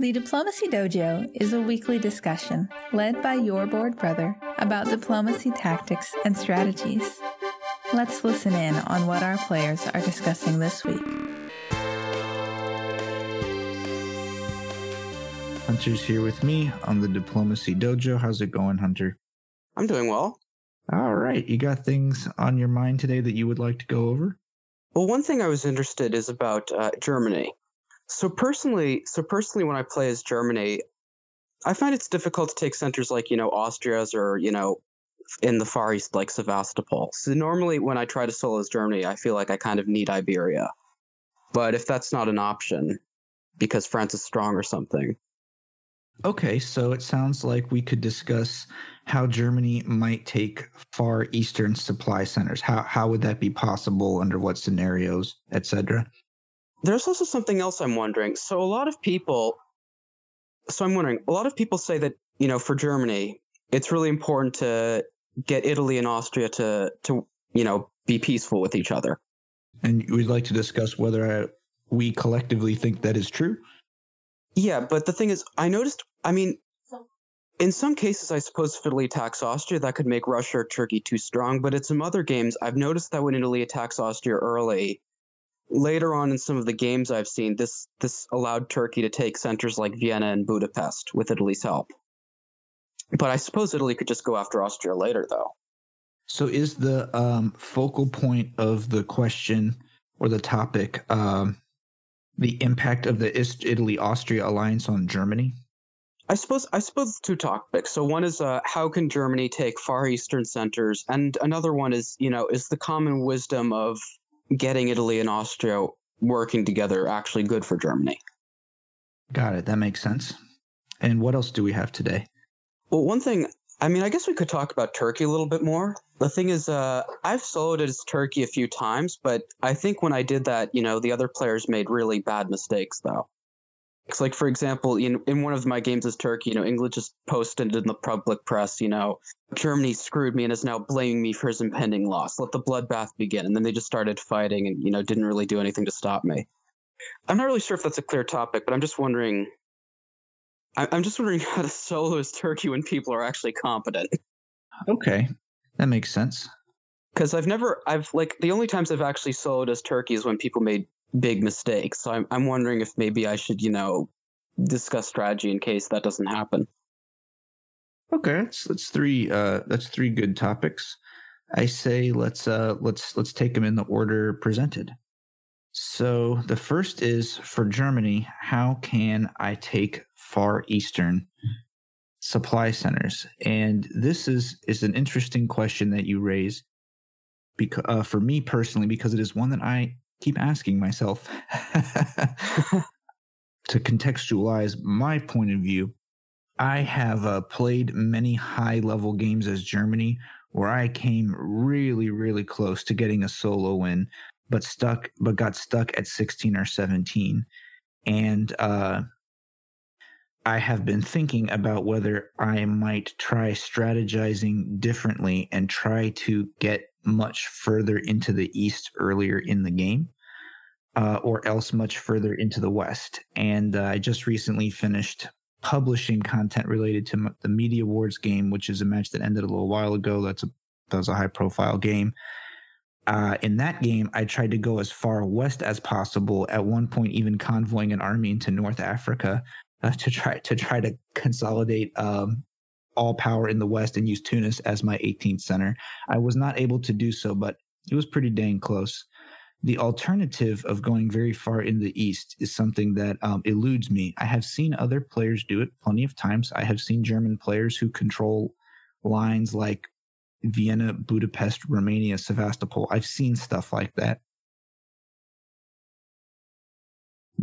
The Diplomacy Dojo is a weekly discussion led by your board brother about diplomacy tactics and strategies. Let's listen in on what our players are discussing this week. Hunter's here with me on the Diplomacy Dojo. How's it going, Hunter? I'm doing well. All right. You got things on your mind today that you would like to go over? Well, one thing I was interested is about uh, Germany. So personally, so personally, when I play as Germany, I find it's difficult to take centers like you know Austria's or you know in the Far East like Sevastopol. So normally, when I try to solo as Germany, I feel like I kind of need Iberia. But if that's not an option, because France is strong or something, Okay, so it sounds like we could discuss how Germany might take far eastern supply centers. How how would that be possible? Under what scenarios, etc. There's also something else I'm wondering. So a lot of people, so I'm wondering, a lot of people say that you know for Germany, it's really important to get Italy and Austria to to you know be peaceful with each other. And we'd like to discuss whether uh, we collectively think that is true. Yeah, but the thing is, I noticed. I mean, in some cases, I suppose if Italy attacks Austria, that could make Russia or Turkey too strong. But in some other games, I've noticed that when Italy attacks Austria early, later on in some of the games I've seen, this this allowed Turkey to take centers like Vienna and Budapest with Italy's help. But I suppose Italy could just go after Austria later, though. So, is the um, focal point of the question or the topic um, the impact of the Italy Austria alliance on Germany? I suppose I suppose two topics. So one is uh, how can Germany take far eastern centers, and another one is you know is the common wisdom of getting Italy and Austria working together actually good for Germany? Got it. That makes sense. And what else do we have today? Well, one thing I mean, I guess we could talk about Turkey a little bit more. The thing is, uh, I've soloed as Turkey a few times, but I think when I did that, you know, the other players made really bad mistakes, though. It's like, for example, in, in one of my games as Turkey, you know, England just posted in the public press, you know, Germany screwed me and is now blaming me for his impending loss. Let the bloodbath begin. And then they just started fighting and, you know, didn't really do anything to stop me. I'm not really sure if that's a clear topic, but I'm just wondering I'm just wondering how to solo as Turkey when people are actually competent. Okay, that makes sense. Because I've never, I've like the only times I've actually soloed as Turkey is when people made big mistakes. So I'm, I'm wondering if maybe I should, you know, discuss strategy in case that doesn't happen. Okay, that's that's three. Uh, that's three good topics. I say let's uh let's let's take them in the order presented. So the first is for Germany. How can I take Far Eastern supply centers? And this is is an interesting question that you raise. Because uh, for me personally, because it is one that I keep asking myself to contextualize my point of view. I have uh, played many high level games as Germany where I came really, really close to getting a solo win, but stuck, but got stuck at 16 or 17. And uh, I have been thinking about whether I might try strategizing differently and try to get much further into the east earlier in the game, uh, or else much further into the west. And uh, I just recently finished publishing content related to the Media Awards game, which is a match that ended a little while ago. That's a that was a high profile game. Uh, in that game, I tried to go as far west as possible. At one point, even convoying an army into North Africa uh, to try to try to consolidate um, all power in the West and use Tunis as my 18th center. I was not able to do so, but it was pretty dang close. The alternative of going very far in the East is something that um, eludes me. I have seen other players do it plenty of times. I have seen German players who control lines like Vienna, Budapest, Romania, Sevastopol. I've seen stuff like that.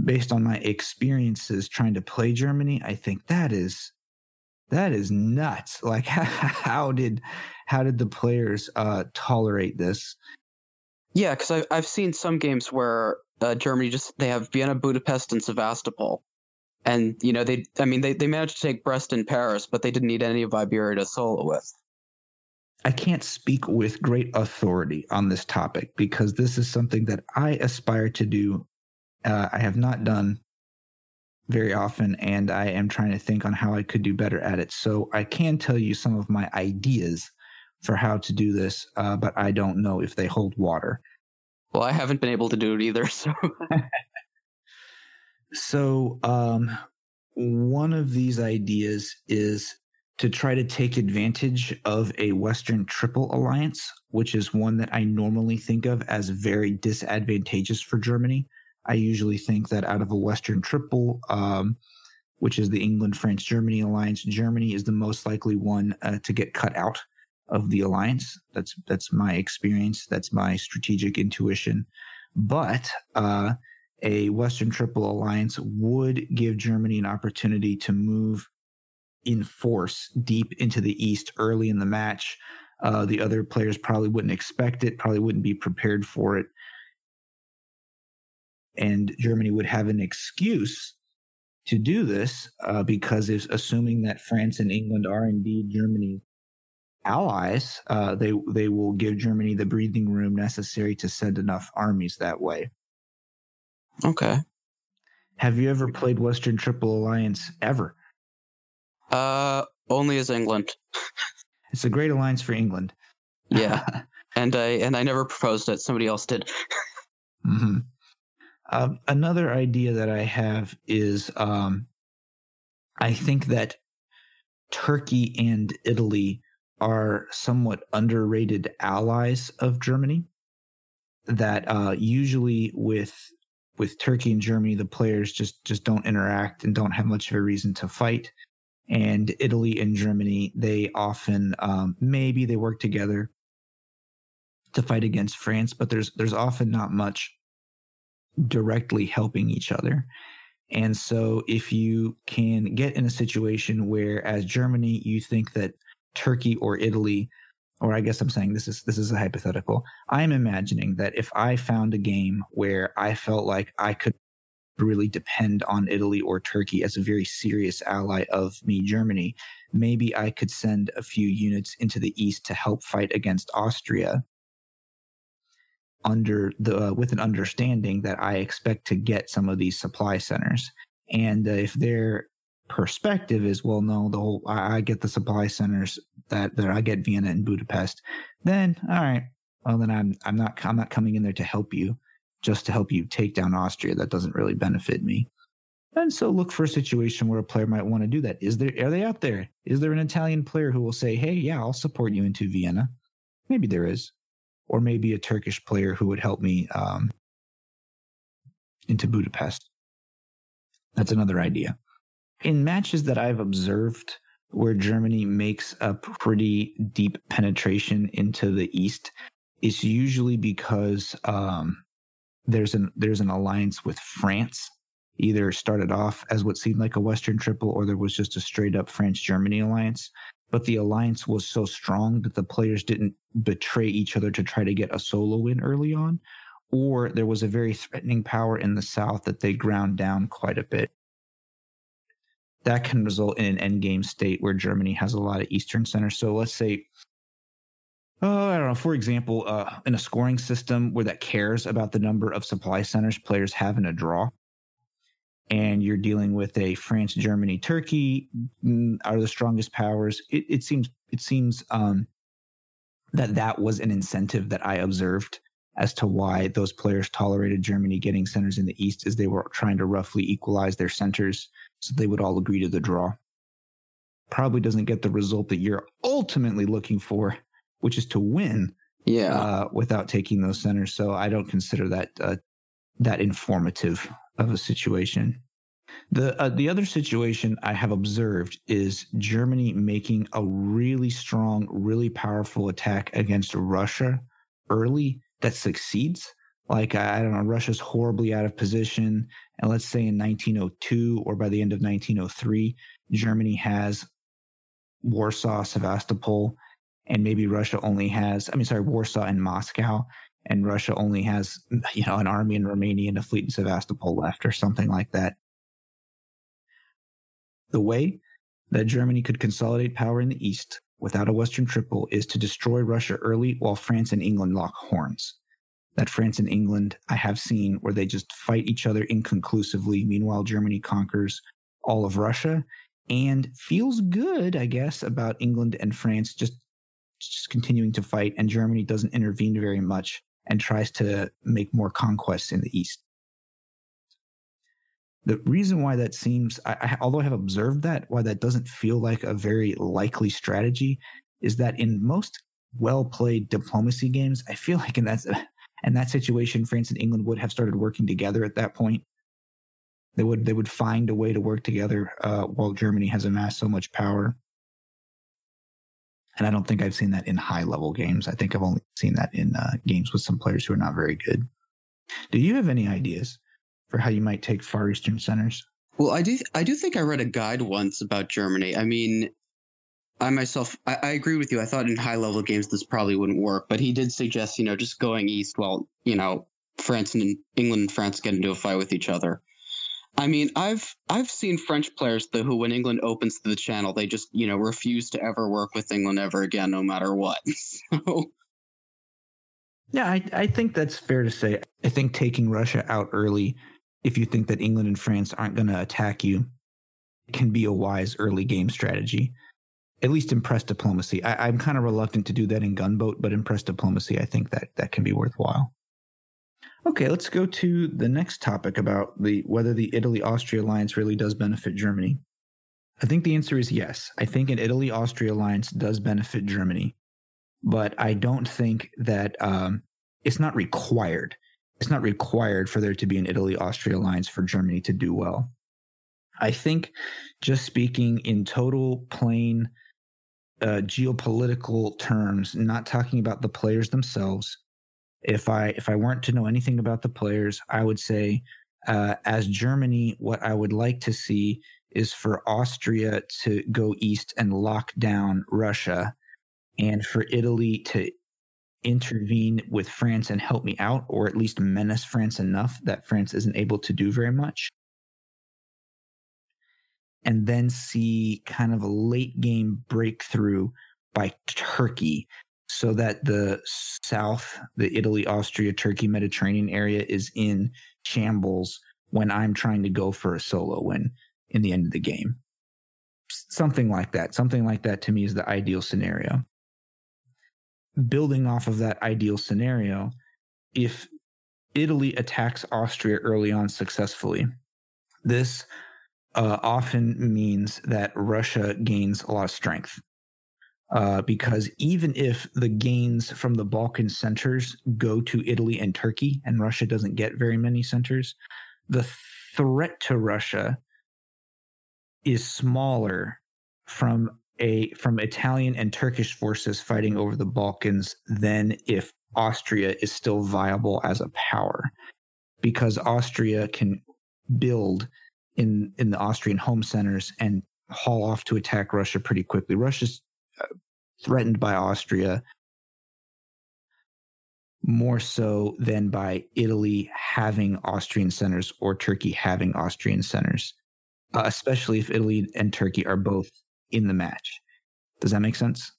based on my experiences trying to play Germany, I think that is that is nuts. Like how did how did the players uh, tolerate this? Yeah, because I've I've seen some games where uh, Germany just they have Vienna, Budapest, and Sevastopol, and you know they I mean they they managed to take Brest and Paris, but they didn't need any of Iberia to solo with. I can't speak with great authority on this topic because this is something that I aspire to do uh, I have not done very often, and I am trying to think on how I could do better at it. So I can tell you some of my ideas for how to do this, uh, but I don't know if they hold water. Well, I haven't been able to do it either. So, so um, one of these ideas is to try to take advantage of a Western Triple Alliance, which is one that I normally think of as very disadvantageous for Germany. I usually think that out of a Western Triple, um, which is the England, France, Germany alliance, Germany is the most likely one uh, to get cut out of the alliance. That's that's my experience. That's my strategic intuition. But uh, a Western Triple Alliance would give Germany an opportunity to move in force deep into the East early in the match. Uh, the other players probably wouldn't expect it, probably wouldn't be prepared for it. And Germany would have an excuse to do this uh, because it's assuming that France and England are indeed Germany's allies, uh, they they will give Germany the breathing room necessary to send enough armies that way. Okay. Have you ever played Western Triple Alliance ever? Uh, only as England. it's a great alliance for England. Yeah, and I and I never proposed it. Somebody else did. mm-hmm. Uh, another idea that I have is, um, I think that Turkey and Italy are somewhat underrated allies of Germany. That uh, usually with with Turkey and Germany, the players just just don't interact and don't have much of a reason to fight. And Italy and Germany, they often um, maybe they work together to fight against France, but there's there's often not much directly helping each other. And so if you can get in a situation where as Germany you think that Turkey or Italy, or I guess I'm saying this is this is a hypothetical. I'm imagining that if I found a game where I felt like I could really depend on Italy or Turkey as a very serious ally of me, Germany, maybe I could send a few units into the east to help fight against Austria under the uh, with an understanding that I expect to get some of these supply centers. And uh, if they're perspective is well no the whole I, I, get the supply centers that that I get Vienna and Budapest then all right well then I'm I'm not I'm not coming in there to help you just to help you take down Austria. That doesn't really benefit me. And so look for a situation where a player might want to do that. Is there are they out there? Is there an Italian player who will say hey yeah I'll support you into Vienna? Maybe there is or maybe a Turkish player who would help me um, into Budapest that's another idea in matches that I've observed where Germany makes a pretty deep penetration into the East, it's usually because um, there's an there's an alliance with France. Either started off as what seemed like a Western triple, or there was just a straight up France Germany alliance. But the alliance was so strong that the players didn't betray each other to try to get a solo win early on, or there was a very threatening power in the South that they ground down quite a bit that can result in an end game state where Germany has a lot of Eastern centers. So let's say, oh, I don't know, for example, uh, in a scoring system where that cares about the number of supply centers players have in a draw, and you're dealing with a France, Germany, Turkey mm, are the strongest powers. It, it seems it seems um, that that was an incentive that I observed as to why those players tolerated Germany getting centers in the East, as they were trying to roughly equalize their centers so they would all agree to the draw. Probably doesn't get the result that you're ultimately looking for, which is to win. Yeah. Uh, without taking those centers, so I don't consider that uh, that informative of a situation. The uh, the other situation I have observed is Germany making a really strong, really powerful attack against Russia early that succeeds. Like I don't know, Russia's horribly out of position. And let's say in 1902 or by the end of 1903, Germany has Warsaw, Sevastopol, and maybe Russia only has, I mean, sorry, Warsaw and Moscow, and Russia only has, you know, an army in Romania and a fleet in Sevastopol left or something like that. The way that Germany could consolidate power in the East without a Western triple is to destroy Russia early while France and England lock horns that France and England I have seen where they just fight each other inconclusively. Meanwhile, Germany conquers all of Russia and feels good, I guess, about England and France just just continuing to fight, and Germany doesn't intervene very much and tries to make more conquests in the east. The reason why that seems, I, I, although I have observed that, why that doesn't feel like a very likely strategy is that in most well played diplomacy games, I feel like in that, in that situation, France and England would have started working together at that point. They would they would find a way to work together uh, while Germany has amassed so much power. And I don't think I've seen that in high level games. I think I've only seen that in uh, games with some players who are not very good. Do you have any ideas for how you might take Far Eastern centers? Well, I do. I do think I read a guide once about Germany. I mean, I myself, I, I agree with you. I thought in high level games this probably wouldn't work, but he did suggest, you know, just going east while you know France and England and France get into a fight with each other. I mean, I've I've seen French players though who, when England opens the channel, they just you know refuse to ever work with England ever again, no matter what. so. Yeah, I, I think that's fair to say. I think taking Russia out early, if you think that England and France aren't going to attack you, can be a wise early game strategy. At least in press diplomacy. I, I'm kind of reluctant to do that in gunboat, but in press diplomacy, I think that that can be worthwhile. Okay, let's go to the next topic about the whether the Italy-Austria alliance really does benefit Germany. I think the answer is yes. I think an Italy-Austria alliance does benefit Germany, but I don't think that um, it's not required. It's not required for there to be an Italy-Austria alliance for Germany to do well. I think, just speaking in total plain uh, geopolitical terms, not talking about the players themselves, if I if I weren't to know anything about the players, I would say uh, as Germany, what I would like to see is for Austria to go east and lock down Russia, and for Italy to intervene with France and help me out, or at least menace France enough that France isn't able to do very much. And then see kind of a late game breakthrough by Turkey so that the south, the Italy, Austria, Turkey, Mediterranean area is in shambles when I'm trying to go for a solo win in the end of the game. Something like that. Something like that to me is the ideal scenario. Building off of that ideal scenario, if Italy attacks Austria early on successfully, this uh, often means that Russia gains a lot of strength uh, because even if the gains from the Balkan centers go to Italy and Turkey, and Russia doesn't get very many centers, the threat to Russia is smaller from a from Italian and Turkish forces fighting over the Balkans than if Austria is still viable as a power, because Austria can build in in the Austrian home centers and haul off to attack Russia pretty quickly. Russia's threatened by Austria more so than by Italy having Austrian centers or Turkey having Austrian centers, uh, especially if Italy and Turkey are both in the match. Does that make sense?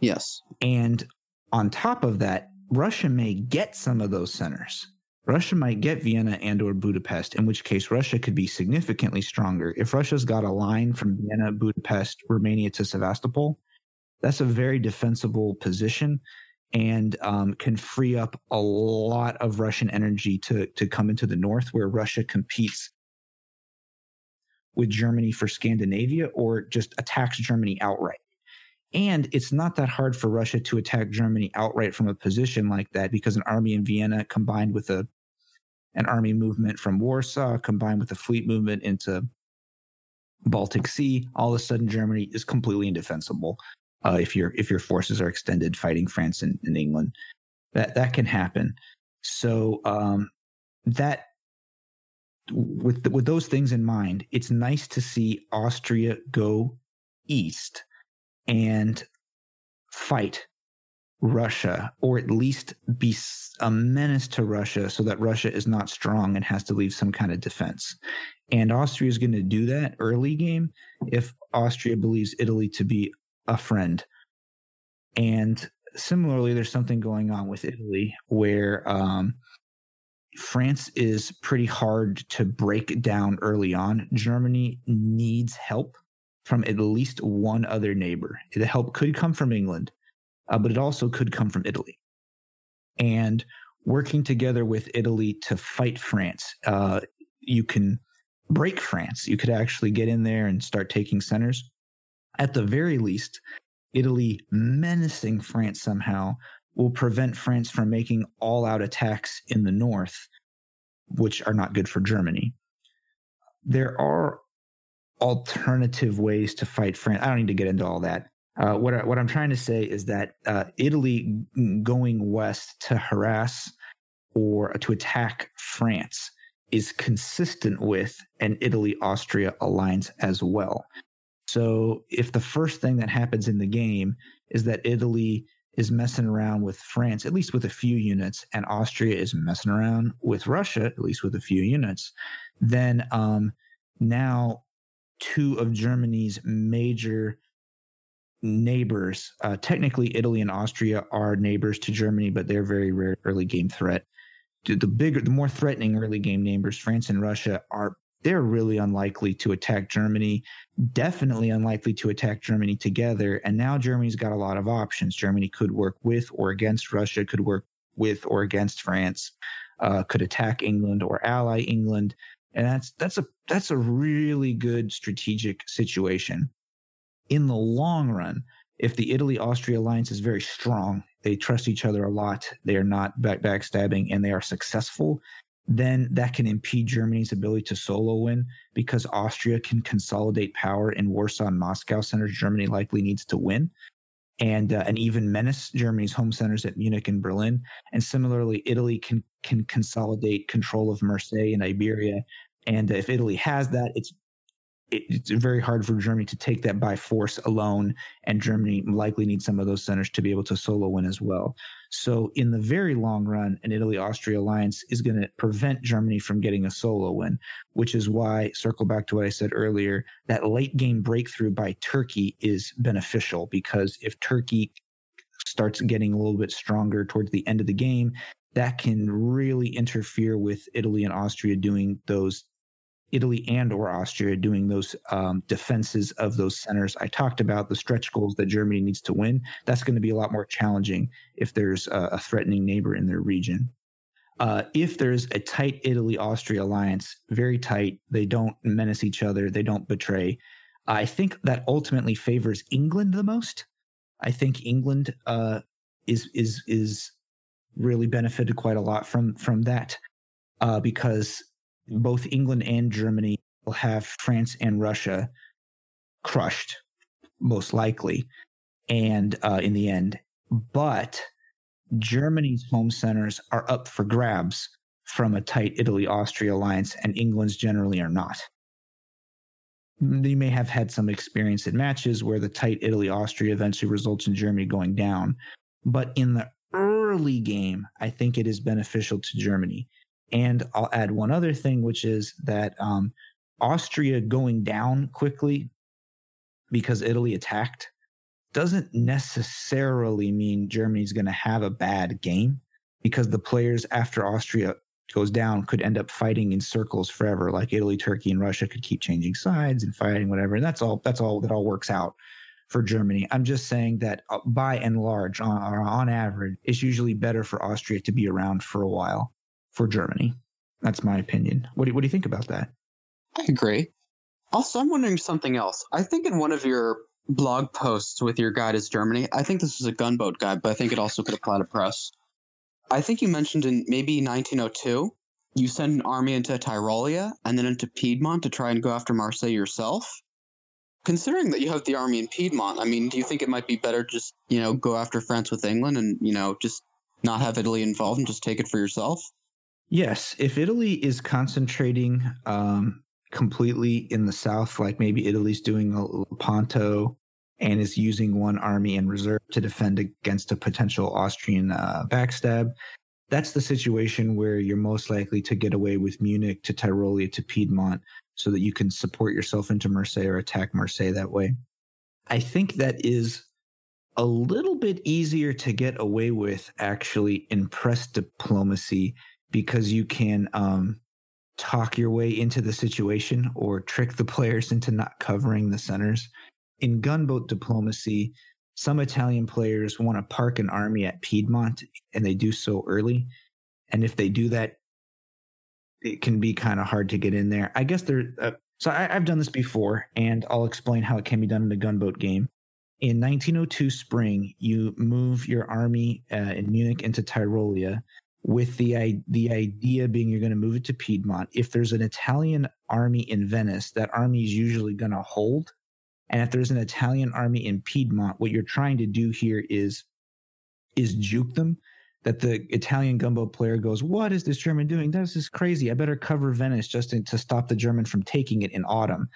Yes. And on top of that, Russia may get some of those centers. Russia might get Vienna and or Budapest, in which case Russia could be significantly stronger. If Russia's got a line from Vienna, Budapest, Romania to Sevastopol, that's a very defensible position and um, can free up a lot of Russian energy to to come into the north, where Russia competes with Germany for Scandinavia or just attacks Germany outright. And it's not that hard for Russia to attack Germany outright from a position like that because an army in Vienna combined with a an army movement from Warsaw combined with a fleet movement into Baltic Sea, all of a sudden Germany is completely indefensible uh, if your if your forces are extended fighting France and, and England. That that can happen. So um, that with with those things in mind, it's nice to see Austria go east and fight Russia, or at least be a menace to Russia, so that Russia is not strong and has to leave some kind of defense. And Austria is going to do that early game if Austria believes Italy to be a friend. And similarly, there's something going on with Italy where um, France is pretty hard to break down early on. Germany needs help from at least one other neighbor. The help could come from England, uh, but it also could come from Italy. And working together with Italy to fight France, uh, you can break France. You could actually get in there and start taking centers. At the very least, Italy menacing France somehow will prevent France from making all out attacks in the north, which are not good for Germany. There are alternative ways to fight France. I don't need to get into all that. Uh, what, I, what I'm trying to say is that uh, Italy going west to harass or to attack France is consistent with an Italy Austria alliance as well. So if the first thing that happens in the game is that Italy is messing around with France, at least with a few units, and Austria is messing around with Russia, at least with a few units, then um, now two of Germany's major neighbors, uh, technically Italy and Austria are neighbors to Germany, but they're very rare early game threat. The bigger, the more threatening early game neighbors, France and Russia, are they're really unlikely to attack Germany, definitely unlikely to attack Germany together. And now Germany's got a lot of options. Germany could work with or against Russia, could work with or against France, uh, could attack England or ally England. And that's that's a that's a really good strategic situation. In the long run, if the Italy Austria alliance is very strong, they trust each other a lot, they are not back backstabbing, and they are successful, then that can impede Germany's ability to solo win because Austria can consolidate power in Warsaw and Moscow centers. Germany likely needs to win. And, uh, and even menace Germany's home centers at Munich and Berlin. And similarly, Italy can can consolidate control of Marseille and Iberia. And if Italy has that, it's it's very hard for Germany to take that by force alone, and Germany likely needs some of those centers to be able to solo win as well. So, in the very long run, an Italy Austria alliance is going to prevent Germany from getting a solo win, which is why, circle back to what I said earlier, that late game breakthrough by Turkey is beneficial because if Turkey starts getting a little bit stronger towards the end of the game, that can really interfere with Italy and Austria doing those Italy and or Austria doing those um, defenses of those centers. I talked about the stretch goals that Germany needs to win. That's going to be a lot more challenging if there's a, a threatening neighbor in their region. Uh, if there's a tight Italy Austria alliance, very tight, they don't menace each other, they don't betray. I think that ultimately favors England the most. I think England uh, is is is really benefited quite a lot from from that uh, because both England and Germany will have France and Russia crushed, most likely, and uh, in the end. But Germany's home centers are up for grabs from a tight Italy Austria alliance, and England's generally are not. They may have had some experience in matches where the tight Italy Austria eventually results in Germany going down. But in the early game, I think it is beneficial to Germany. And I'll add one other thing, which is that um, Austria going down quickly because Italy attacked doesn't necessarily mean Germany's going to have a bad game because the players after Austria goes down could end up fighting in circles forever like Italy, Turkey and Russia could keep changing sides and fighting whatever and that's all that's all that all works out for Germany. I'm just saying that uh, by and large on on average it's usually better for Austria to be around for a while for Germany. That's my opinion. What do, what do you think about that? I agree. Also, I'm wondering something else. I think in one of your blog posts with your guide is Germany, I think this was a gunboat guide, but I think it also could apply to press. I think you mentioned in maybe 1902, you sent an army into Tyrolia and then into Piedmont to try and go after Marseille yourself. Considering that you have the army in Piedmont, I mean, do you think it might be better just, you know, go after France with England and, you know, just not have Italy involved and just take it for yourself? Yes, if Italy is concentrating um, completely in the south, like maybe Italy's doing a Lepanto and is using one army in reserve to defend against a potential Austrian uh, backstab, that's the situation where you're most likely to get away with Munich to Tyrolia to Piedmont so that you can support yourself into Marseille or attack Marseille that way. I think that is a little bit easier to get away with actually in press diplomacy because you can um, talk your way into the situation or trick the players into not covering the centers. In gunboat diplomacy, some Italian players want to park an army at Piedmont and they do so early. And if they do that, it can be kind of hard to get in there. I guess there. Uh, so I, have done this before, and I'll explain how it can be done in a gunboat game. In 1902 spring, you move your army uh, in Munich into Tyrolia, with the the idea being you're going to move it to Piedmont. If there's an Italian army in Venice, that army is usually going to hold. And if there's an Italian army in Piedmont, what you're trying to do here is is juke them. That the Italian gunboat player goes, "What is this German doing? This is crazy. I better cover Venice just to, to stop the German from taking it in autumn."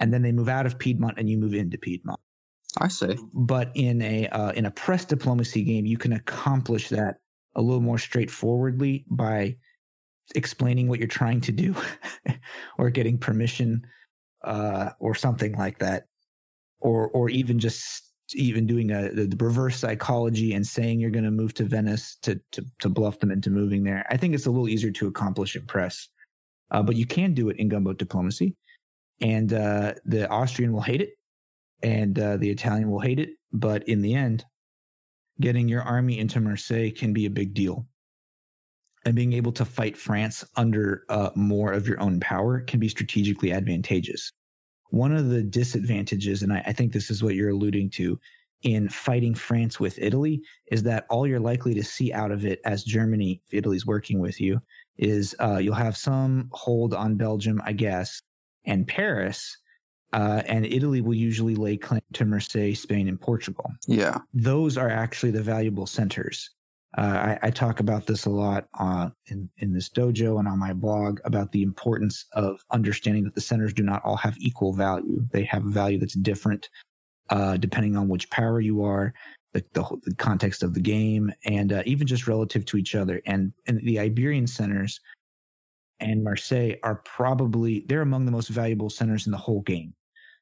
And then they move out of Piedmont, and you move into Piedmont. I see. But in a uh, in a press diplomacy game, you can accomplish that a little more straightforwardly by explaining what you're trying to do or getting permission uh, or something like that or or even just even doing a the reverse psychology and saying you're going to move to Venice to, to to bluff them into moving there. I think it's a little easier to accomplish in press, uh, but you can do it in gunboat diplomacy, and uh, the Austrian will hate it, and uh, the Italian will hate it. But in the end, getting your army into Marseille can be a big deal. And being able to fight France under uh, more of your own power can be strategically advantageous. One of the disadvantages, and I, I think this is what you're alluding to, in fighting France with Italy is that all you're likely to see out of it as Germany, if Italy's working with you, is uh, you'll have some hold on Belgium, I guess, and Paris, uh, and Italy will usually lay claim to Marseille, Spain, and Portugal. Yeah. Those are actually the valuable centers. Uh, I, I, talk about this a lot uh, in, in this dojo and on my blog about the importance of understanding that the centers do not all have equal value. They have a value that's different uh, depending on which power you are, the, the, the context of the game, and uh, even just relative to each other. And, and the Iberian centers and Marseille are probably, they're among the most valuable centers in the whole game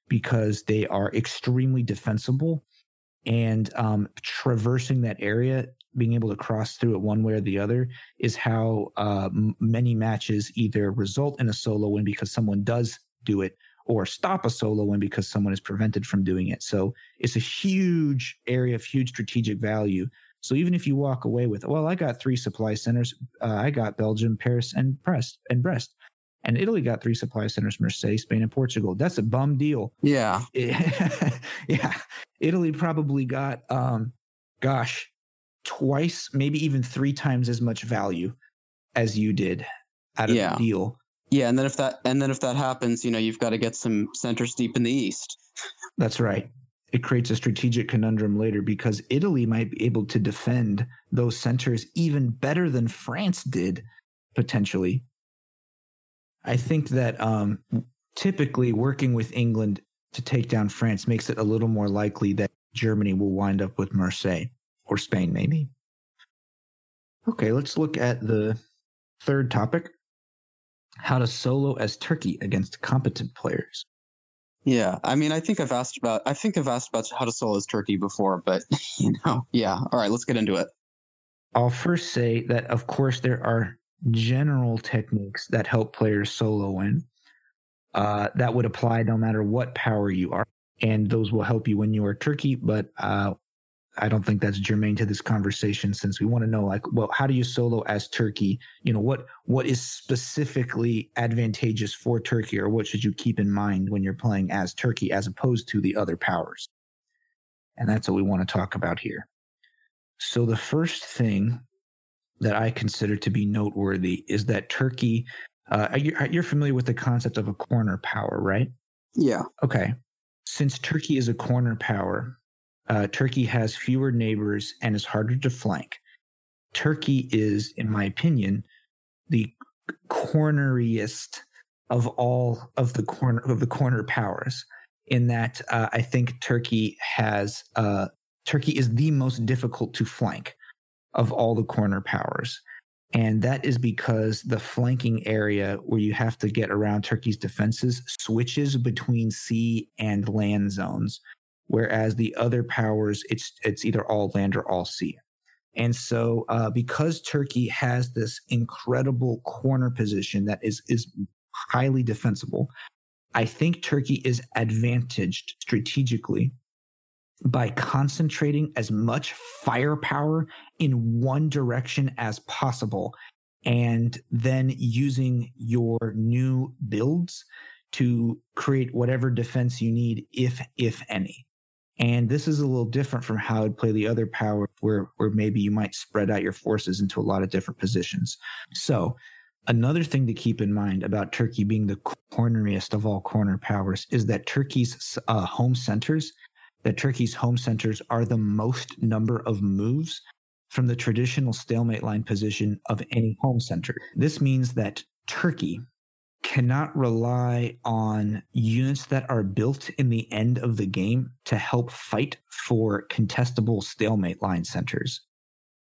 because they are extremely defensible and um, traversing that area being able to cross through it one way or the other is how uh, many matches either result in a solo win because someone does do it or stop a solo win because someone is prevented from doing it. So it's a huge area of huge strategic value. So even if you walk away with well i got three supply centers uh, i got belgium paris and brest and brest and Italy got three supply centers, Marseille, Spain, and Portugal. That's a bum deal. Yeah. yeah. Italy probably got, um, gosh, twice, maybe even three times as much value as you did out of yeah. the deal. Yeah, and then if that and then if that happens, you know, you've got to get some centers deep in the east. That's right. It creates a strategic conundrum later because Italy might be able to defend those centers even better than France did potentially I think that um, typically working with England to take down France makes it a little more likely that Germany will wind up with Marseille or Spain, maybe. Okay, let's look at the third topic how to solo as Turkey against competent players. Yeah, I mean, I think I've asked about I think I've asked about how to solo as Turkey before, but you know, yeah. All right, let's get into it. I'll first say that of course there are general techniques that help players solo win uh, that would apply no matter what power you are. And those will help you when you are Turkey. But uh, I don't think that's germane to this conversation since we want to know like, well, how do you solo as Turkey? You know, what what is specifically advantageous for Turkey or what should you keep in mind when you're playing as Turkey as opposed to the other powers? And that's what we want to talk about here. So the first thing that I consider to be noteworthy is that Turkey. Uh, you're, you're familiar with the concept of a corner power, right? Yeah. Okay. Since Turkey is a corner power, uh, Turkey has fewer neighbors and is harder to flank. Turkey is, in my opinion, the corneriest of all of the corner of the corner powers. In that, uh, I think Turkey has uh, Turkey is the most difficult to flank of all the corner powers. And that is because the flanking area where you have to get around Turkey's defenses switches between sea and land zones. whereas the other powers it's it's either all land or all sea. And so, uh, because Turkey has this incredible corner position that is is highly defensible, I think Turkey is advantaged strategically by concentrating as much firepower in one direction as possible and then using your new builds to create whatever defense you need if if any. And this is a little different from how I'd play the other power where where maybe you might spread out your forces into a lot of different positions. So another thing to keep in mind about turkey being the corneriest of all corner powers is that turkey's uh, home centers that Turkey's home centers are the most number of moves from the traditional stalemate line position of any home center. This means that Turkey cannot rely on units that are built in the end of the game to help fight for contestable stalemate line centers.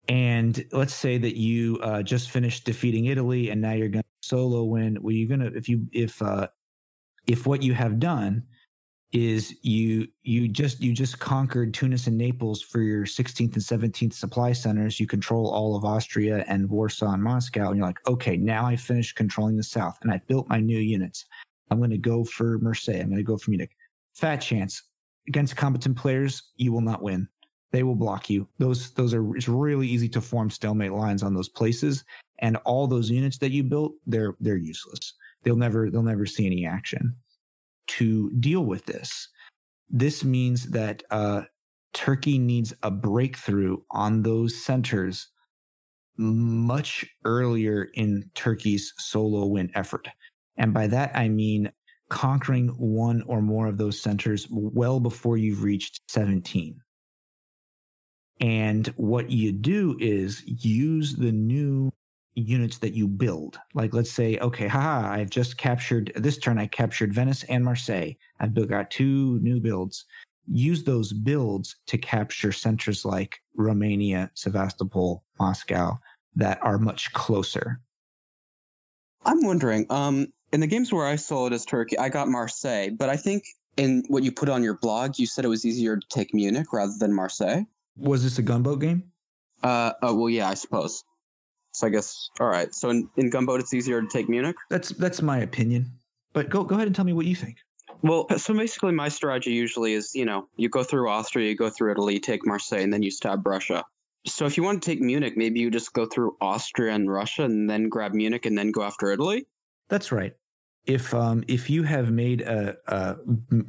And let's say that you uh, just finished defeating Italy, and now you're going to solo win. Well, you're going to if you if uh, if what you have done is you you just you just conquered Tunis and Naples for your 16th and 17th supply centers. You control all of Austria and Warsaw and Moscow, and you're like, okay, now I finished controlling the South, and I built my new units. I'm going to go for Marseille. I'm going to go for Munich. Fat chance against competent players, you will not win. They will block you. Those those are it's really easy to form stalemate lines on those places, and all those units that you built, they're they're useless. They'll never they'll never see any action to deal with this. This means that uh, Turkey needs a breakthrough on those centers much earlier in Turkey's solo win effort. And by that, I mean conquering one or more of those centers well before you've reached 17. And what you do is use the new units that you build. Like let's say, okay, haha, I've just captured this turn. I captured Venice and Marseille. I've got two new builds. Use those builds to capture centers like Romania, Sevastopol, Moscow that are much closer. I'm wondering, um, in the games where I sold as Turkey, I got Marseille, but I think in what you put on your blog, you said it was easier to take Munich rather than Marseille. Was this a gunboat game? Uh, oh well, yeah, I suppose. So I guess all right. So in, in gunboat, it's easier to take Munich. That's that's my opinion. But go go ahead and tell me what you think. Well, so basically, my strategy usually is you know you go through Austria, you go through Italy, take Marseille, and then you stab Russia. So if you want to take Munich, maybe you just go through Austria and Russia, and then grab Munich, and then go after Italy. That's right. If um if you have made uh, uh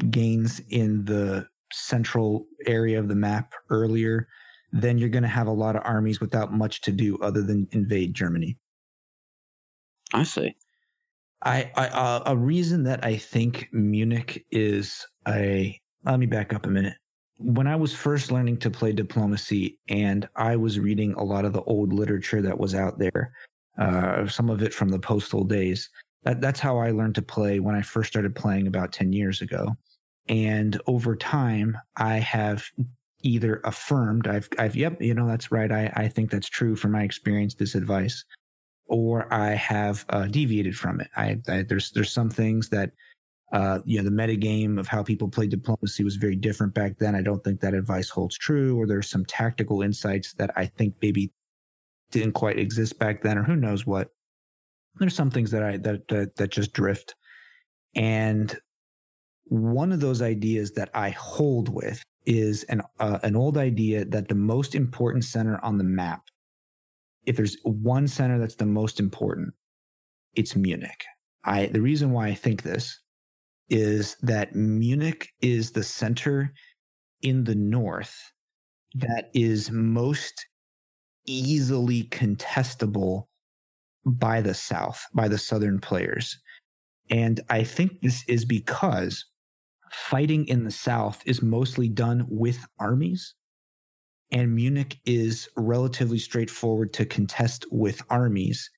gains in the central area of the map earlier, then you're going to have a lot of armies without much to do other than invade Germany. I see. I, I uh, a reason that I think Munich is a. Let me back up a minute. When I was first learning to play diplomacy, and I was reading a lot of the old literature that was out there, uh, some of it from the postal days. That, that's how I learned to play when I first started playing about ten years ago. And over time, I have either affirmed I've I've yep you know that's right I I think that's true from my experience this advice or I have uh, deviated from it. I, I, there's there's some things that uh, you know the metagame of how people play diplomacy was very different back then. I don't think that advice holds true or there's some tactical insights that I think maybe didn't quite exist back then or who knows what. There's some things that I that that, that just drift. And one of those ideas that I hold with is an uh, an old idea that the most important center on the map, if there's one center that's the most important, it's Munich. I the reason why I think this is that Munich is the center in the north that is most easily contestable by the south, by the southern players. And I think this is because fighting in the South is mostly done with armies. And Munich is relatively straightforward to contest with armies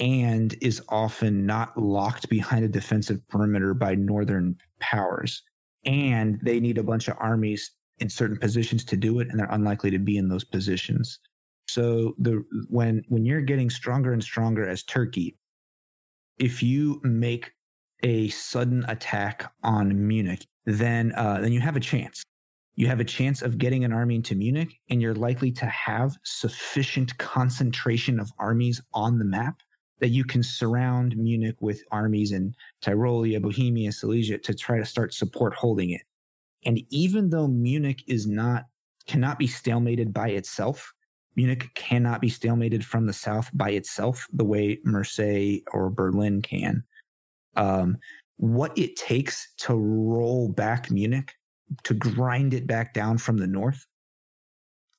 and is often not locked behind a defensive perimeter by northern powers. And they need a bunch of armies in certain positions to do it, and they're unlikely to be in those positions. So the when when you're getting stronger and stronger as Turkey, if you make a sudden attack on Munich, then uh, then you have a chance. you have a chance of getting an army into Munich, and you're likely to have sufficient concentration of armies on the map that you can surround Munich with armies in Tyrolia, Bohemia, Silesia to try to start support holding it. And even though Munich is not cannot be stalemated by itself, Munich cannot be stalemated from the south by itself the way Marseille or Berlin can. Um, what it takes to roll back Munich, to grind it back down from the north,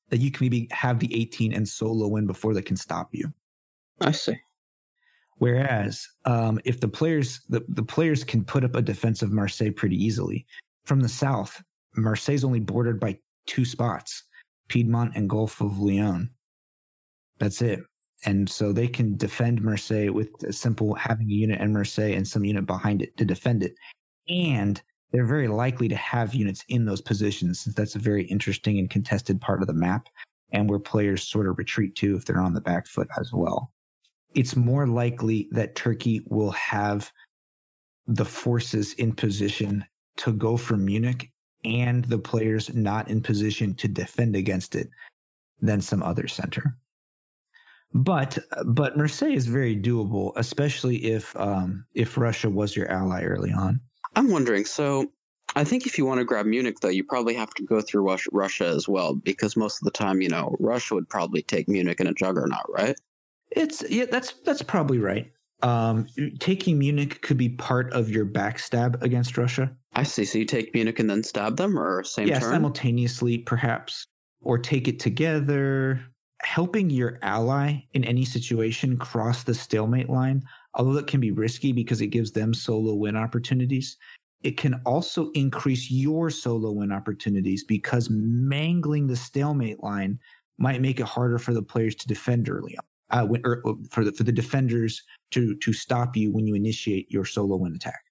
that you can maybe have the 18 and solo win before they can stop you. I see. Whereas um, if the players the, the players can put up a defensive Marseille pretty easily. From the south, Marseille's only bordered by two spots, Piedmont and Gulf of Lyon. That's it. And so they can defend Marseille with a simple having a unit in Marseille and some unit behind it to defend it. And they're very likely to have units in those positions since that's a very interesting and contested part of the map and where players sort of retreat to if they're on the back foot as well it's more likely that Turkey will have the forces in position to go for Munich and the players not in position to defend against it than some other center. But but Marseille is very doable, especially if um, if Russia was your ally early on. I'm wondering. So I think if you want to grab Munich, though, you probably have to go through Russia as well, because most of the time, you know, Russia would probably take Munich in a juggernaut, right? It's yeah, that's that's probably right. Um, taking Munich could be part of your backstab against Russia. I see. So you take Munich and then stab them, or same yeah, turn? simultaneously, perhaps, or take it together. Helping your ally in any situation cross the stalemate line, although that can be risky because it gives them solo win opportunities, it can also increase your solo win opportunities because mangling the stalemate line might make it harder for the players to defend early on uh, when, or, er, for the for the defenders to to stop you when you initiate your solo win attack.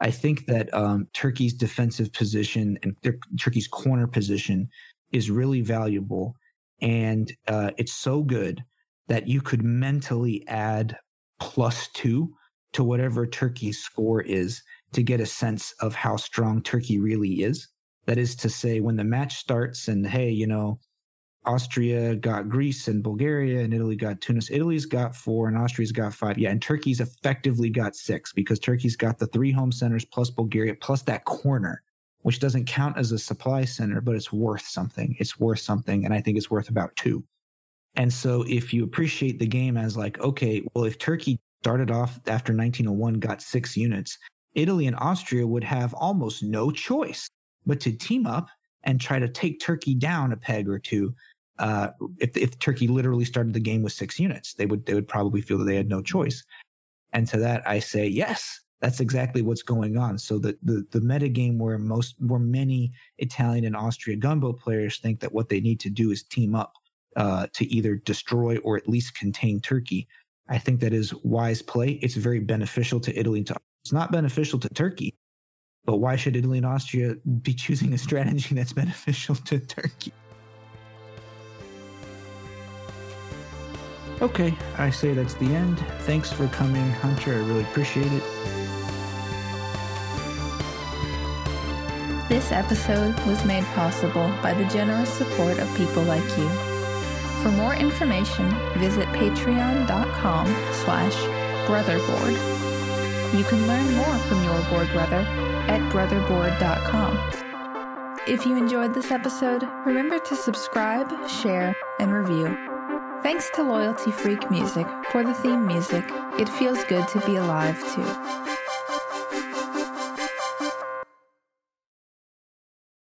I think that um, Turkey's defensive position and their, Turkey's corner position is really valuable, and uh, it's so good that you could mentally add plus two to whatever Turkey's score is to get a sense of how strong Turkey really is. That is to say, when the match starts, and hey, you know, Austria got Greece and Bulgaria, and Italy got Tunis. Italy's got four, and Austria's got five. Yeah, and Turkey's effectively got six because Turkey's got the three home centers plus Bulgaria plus that corner, which doesn't count as a supply center, but it's worth something. It's worth something, and I think it's worth about two. And so, if you appreciate the game as like, okay, well, if Turkey started off after 1901, got six units, Italy and Austria would have almost no choice but to team up and try to take Turkey down a peg or two uh, if, if Turkey literally started the game with six units, they would they would probably feel that they had no choice. And to that, I say yes. That's exactly what's going on. So the the the meta game where most where many Italian and Austria gunboat players think that what they need to do is team up uh, to either destroy or at least contain Turkey. I think that is wise play. It's very beneficial to Italy. To, it's not beneficial to Turkey, but why should Italy and Austria be choosing a strategy that's beneficial to Turkey? Okay, I say that's the end. Thanks for coming, Hunter. I really appreciate it. This episode was made possible by the generous support of people like you. For more information, visit patreon.com slash brotherboard. You can learn more from your board brother at brotherboard.com. If you enjoyed this episode, remember to subscribe, share, and review. Thanks to Loyalty Freak Music for the theme music. It feels good to be alive too.